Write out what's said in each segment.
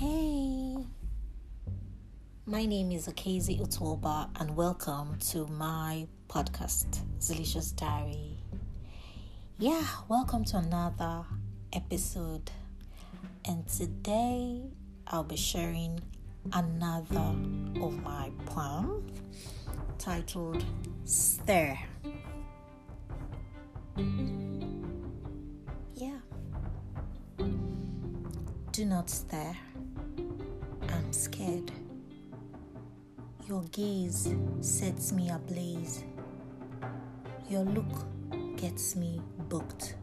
Hey, my name is Akazi Utoba, and welcome to my podcast, Delicious Diary. Yeah, welcome to another episode. And today I'll be sharing another of my poem titled Stare. Yeah. Do not stare. I'm scared. Your gaze sets me ablaze. Your look gets me booked.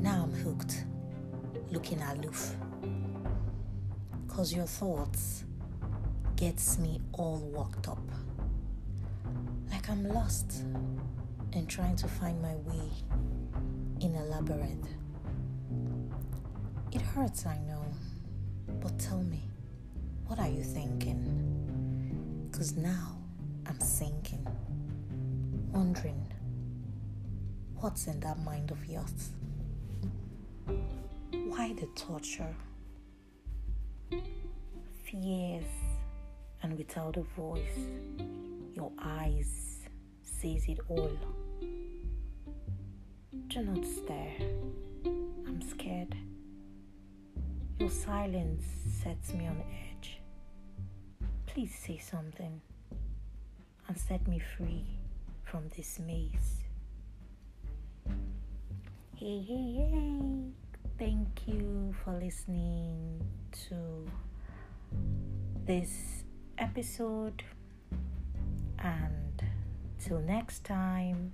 Now I'm hooked, looking aloof. Cause your thoughts gets me all worked up. Like I'm lost and trying to find my way in a labyrinth. It hurts, I know, but tell me, what are you thinking? Because now I'm sinking, wondering what's in that mind of yours. Why the torture? Fears and without a voice, your eyes says it all. Do not stare. I'm scared. Your silence sets me on edge. Please say something and set me free from this maze. Hey, hey, hey. Thank you for listening to this episode. And till next time.